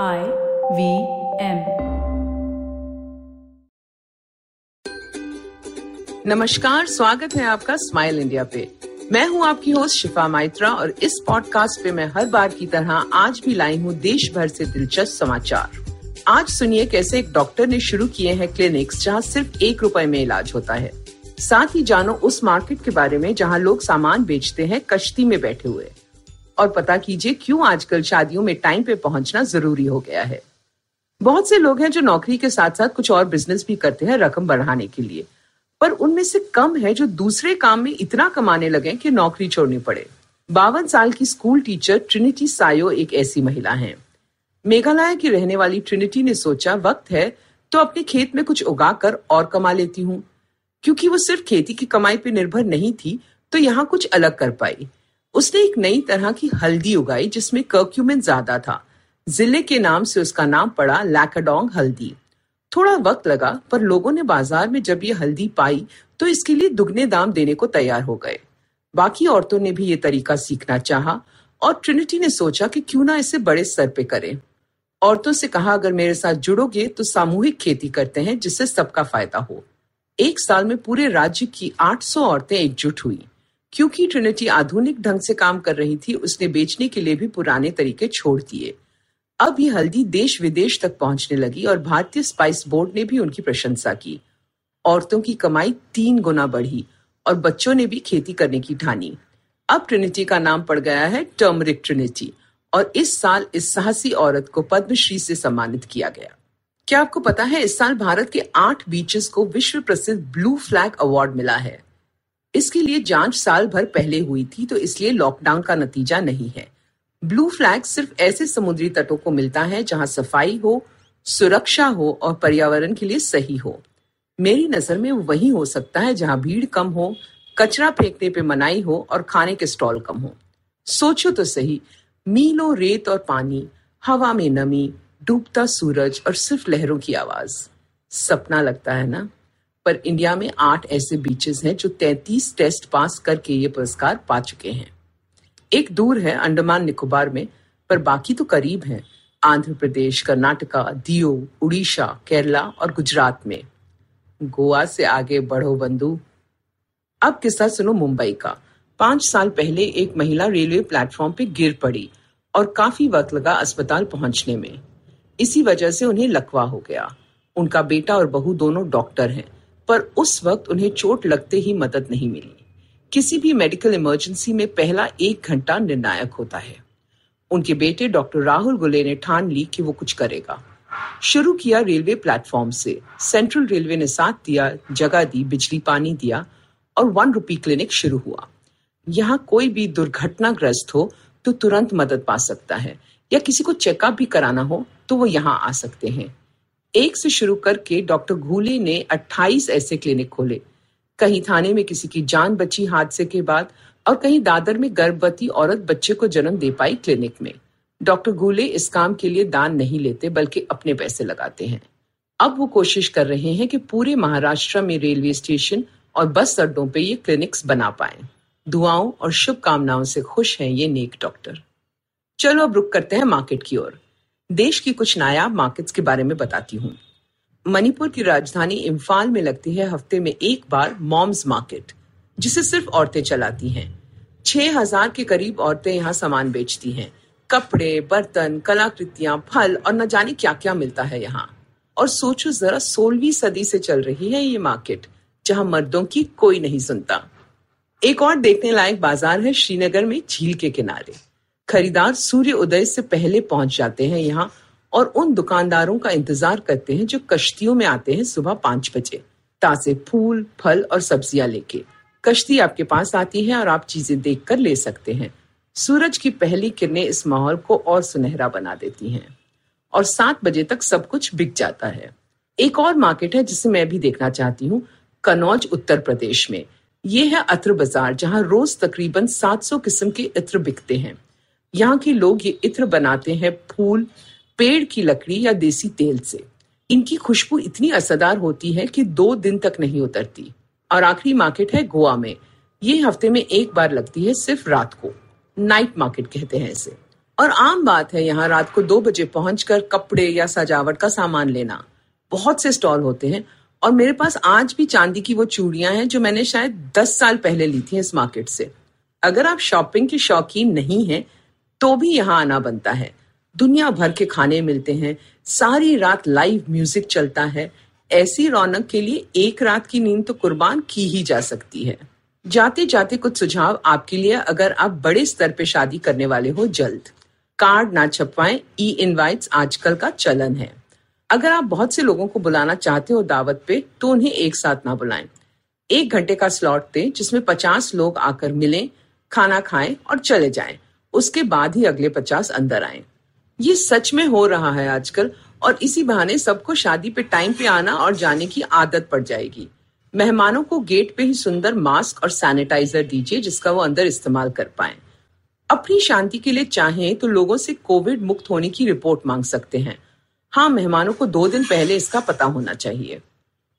I V M नमस्कार, स्वागत है आपका स्माइल इंडिया पे। मैं हूँ आपकी होस्ट शिफा माइत्रा और इस पॉडकास्ट पे मैं हर बार की तरह आज भी लाई हूँ देश भर से दिलचस्प समाचार। आज सुनिए कैसे एक डॉक्टर ने शुरू किए हैं क्लिनिक्स जहाँ सिर्फ़ एक रुपए में इलाज होता है। साथ ही जानो उस मार्केट के बारे में जहाँ लोग सामान बेचते हैं कश्ती में बैठे हुए। और पता कीजिए क्यों आजकल शादियों में टाइम पे पहुँचना ज़रूरी हो गया है। बहुत से लोग हैं जो नौकरी के साथ साथ कुछ और बिज़नेस भी करते हैं रकम बढ़ाने के लिए। पर उनमें से कम है जो दूसरे काम में इतना कमाने लगे कि नौकरी छोड़नी पड़े। बावन साल की स्कूल टीचर ट्रिनिटी सायो एक ऐसी महिला है। मेघालय की रहने वाली ट्रिनिटी ने सोचा, वक्त है तो अपने खेत में कुछ उगा कर और कमा लेती हूँ। क्योंकि वो सिर्फ़ खेती की कमाई पर निर्भर नहीं थी तो यहाँ कुछ अलग कर पाई। उसने एक नई तरह की हल्दी उगाई जिसमें कर्क्यूमिन ज़्यादा था। ज़िले के नाम से उसका नाम पड़ा लैकाडोंग हल्दी। थोड़ा वक्त लगा, पर लोगों ने बाज़ार में जब ये हल्दी पाई तो इसके लिए दुगने दाम देने को तैयार हो गए। बाकी औरतों ने भी ये तरीका सीखना चाहा, और ट्रिनिटी ने सोचा कि क्यों ना इसे बड़े स्तर पे करें। औरतों से कहा, अगर मेरे साथ जुड़ोगे तो सामूहिक खेती करते हैं, जिससे सबका फ़ायदा हो। एक साल में पूरे राज्य की 800 औरतें एकजुट हुई। क्योंकि ट्रिनिटी आधुनिक ढंग से काम कर रही थी, उसने बेचने के लिए भी पुराने तरीके छोड़ दिए। अब ये हल्दी देश विदेश तक पहुँचने लगी और भारतीय स्पाइस बोर्ड ने भी उनकी प्रशंसा की। औरतों की कमाई तीन गुना बढ़ी और बच्चों ने भी खेती करने की ठानी। अब ट्रिनिटी का नाम पड़ गया है टर्मरिक ट्रिनिटी और इस साल इस साहसी औरत को पद्मश्री से सम्मानित किया गया। क्या आपको पता है, इस साल भारत के आठ बीचेस को विश्व प्रसिद्ध ब्लू फ्लैग अवार्ड मिला है। इसके लिए जाँच साल भर पहले हुई थी तो इसलिए लॉकडाउन का नतीजा नहीं है। ब्लू फ्लैग सिर्फ़ ऐसे समुद्री तटों को मिलता है जहाँ सफ़ाई हो, सुरक्षा हो और पर्यावरण के लिए सही हो। मेरी नज़र में वही हो सकता है जहाँ भीड़ कम हो, कचरा फेंकने पे मनाई हो और खाने के स्टॉल कम हो। सोचो तो सही, मीलों रेत और पानी, हवा में नमी, डूबता सूरज और सिर्फ़ लहरों की आवाज़। सपना लगता है ना? पर इंडिया में आठ ऐसे बीचेस हैं जो 33 टेस्ट पास करके ये पुरस्कार पा चुके हैं। एक दूर है अंडमान निकोबार में, पर बाकी तो करीब हैं। आंध्र प्रदेश, कर्नाटका, दियो, उड़ीसा, केरला और गुजरात में। गोवा से आगे बढ़ो बंधु। अब किस्सा सुनो मुंबई का। पाँच साल पहले एक महिला रेलवे प्लेटफॉर्म पे गिर पड़ी और काफ़ी वक्त लगा अस्पताल पहुँचने में। इसी वजह से उन्हें लकवा हो गया। उनका बेटा और बहू दोनों डॉक्टर हैं। पर उस वक्त उन्हें चोट लगते ही मदद नहीं मिली। किसी भी मेडिकल इमरजेंसी में पहला एक घंटा निर्णायक होता है। उनके बेटे डॉक्टर राहुल गुले ने ठान ली कि वो कुछ करेगा। शुरू किया रेलवे प्लेटफॉर्म से। सेंट्रल रेलवे ने साथ दिया, जगह दी, बिजली पानी दिया और वन रुपी क्लिनिक शुरू हुआ। यहाँ कोई भी दुर्घटनाग्रस्त हो तो तुरंत मदद पा सकता है या किसी को चेकअप भी कराना हो तो वो यहाँ आ सकते हैं। एक से शुरू करके डॉक्टर घूले ने 28 ऐसे क्लिनिक खोले। कहीं थाने में किसी की जान बची हादसे के बाद और कहीं दादर में गर्भवती औरत बच्चे को जन्म दे पाई क्लिनिक में। डॉक्टर घूले इस काम के लिए दान नहीं लेते, बल्कि अपने पैसे लगाते हैं। अब वो कोशिश कर रहे हैं कि पूरे महाराष्ट्र में रेलवे स्टेशन और बस अड्डों पे ये क्लिनिक्स बना पाए। दुआओं और शुभकामनाओं से खुश हैं ये नेक डॉक्टर। चलो अब रुक करते हैं मार्केट की ओर। देश की कुछ नायाब मार्केट्स के बारे में बताती हूँ। मणिपुर की राजधानी इम्फाल में लगती है हफ़्ते में एक बार मॉम्स मार्केट जिसे सिर्फ़ औरतें चलाती हैं। छह हज़ार के करीब औरतें यहाँ सामान बेचती हैं। कपड़े, बर्तन, कलाकृतियाँ, फल और न जाने क्या क्या मिलता है यहाँ। और सोचो जरा सोलहवीं सदी से चल रही है ये मार्केट जहाँ मर्दों की कोई नहीं सुनता। एक और देखने लायक बाज़ार है श्रीनगर में झील के किनारे। खरीदार सूर्य उदय से पहले पहुँच जाते हैं यहाँ और उन दुकानदारों का इंतज़ार करते हैं जो कश्तियों में आते हैं सुबह पाँच बजे। ताजे फूल, फल और सब्ज़ियाँ लेके। कश्ती आपके पास आती है और आप चीज़ें देख कर ले सकते हैं। सूरज की पहली किरणें इस माहौल को और सुनहरा बना देती हैं और सात बजे तक सब कुछ बिक जाता है। एक और मार्केट है जिसे मैं भी देखना चाहती हूँ कनौज उत्तर प्रदेश में। ये है अत्र बाज़ार जहाँ रोज तकरीबन 700 किस्म के इत्र बिकते हैं। यहाँ के लोग ये इत्र बनाते हैं फूल, पेड़ की लकड़ी या देसी तेल से। इनकी खुशबू इतनी असरदार होती है कि दो दिन तक नहीं उतरती। और आखिरी मार्केट है गोवा में। ये हफ़्ते में एक बार लगती है सिर्फ़ रात को। नाइट मार्केट कहते हैं इसे। और आम बात है यहाँ रात को दो बजे पहुंचकर कपड़े या सजावट का सामान लेना। बहुत से स्टॉल होते हैं। और मेरे पास आज भी चांदी की वो चूड़ियाँ हैं जो मैंने शायद दस साल पहले ली थी इस मार्केट से। अगर आप शॉपिंग के शौकीन नहीं हैं तो भी यहाँ आना बनता है। दुनिया भर के खाने मिलते हैं। सारी रात लाइव म्यूज़िक चलता है। ऐसी रौनक के लिए एक रात की नींद तो कुर्बान की ही जा सकती है। जाते जाते कुछ सुझाव आपके लिए अगर आप बड़े स्तर पे शादी करने वाले हो, जल्द। कार्ड ना छपवाएँ ई इनवाइट्स आजकल का चलन है। अगर आप बहुत से लोगों को बुलाना चाहते हो दावत पे तो उन्हें एक साथ ना बुलाएँ। एक घंटे का स्लॉट दें जिसमें पचास लोग आकर मिलें, खाना खाएँ और चले जाएँ। उसके बाद ही अगले पचास अंदर आए। ये सच में हो रहा है आजकल, और इसी बहाने सबको शादी पे टाइम पे आना और जाने की आदत पड़ जाएगी। मेहमानों को गेट पे ही सुंदर मास्क और सैनिटाइजर दीजिए, जिसका वो अंदर इस्तेमाल कर पाए। अपनी शांति के लिए चाहें तो लोगों से कोविड मुक्त होने की रिपोर्ट मांग सकते हैं। हाँ मेहमानों को दो दिन पहले इसका पता होना चाहिए।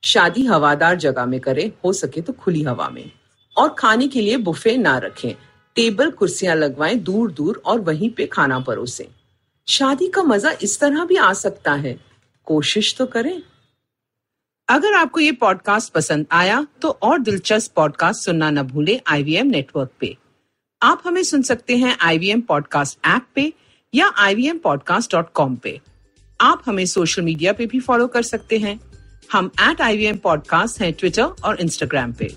शादी हवादार जगह में करें, हो सके तो खुली हवा में। और खाने के लिए बुफे ना रखें। टेबल कुर्सियाँ लगवाएँ दूर दूर और वहीं पे खाना परोसें। शादी का मज़ा इस तरह भी आ सकता है। कोशिश तो करें। अगर आपको ये पॉडकास्ट पसंद आया तो और दिलचस्प पॉडकास्ट सुनना न भूलें आईवीएम नेटवर्क पे। आप हमें सुन सकते हैं आईवीएम पॉडकास्ट ऐप पे या आई पे। आप हमें सोशल मीडिया पे भी फॉलो कर सकते हैं। हम at I V M podcast हैं ट्विटर और इंस्टाग्राम पे।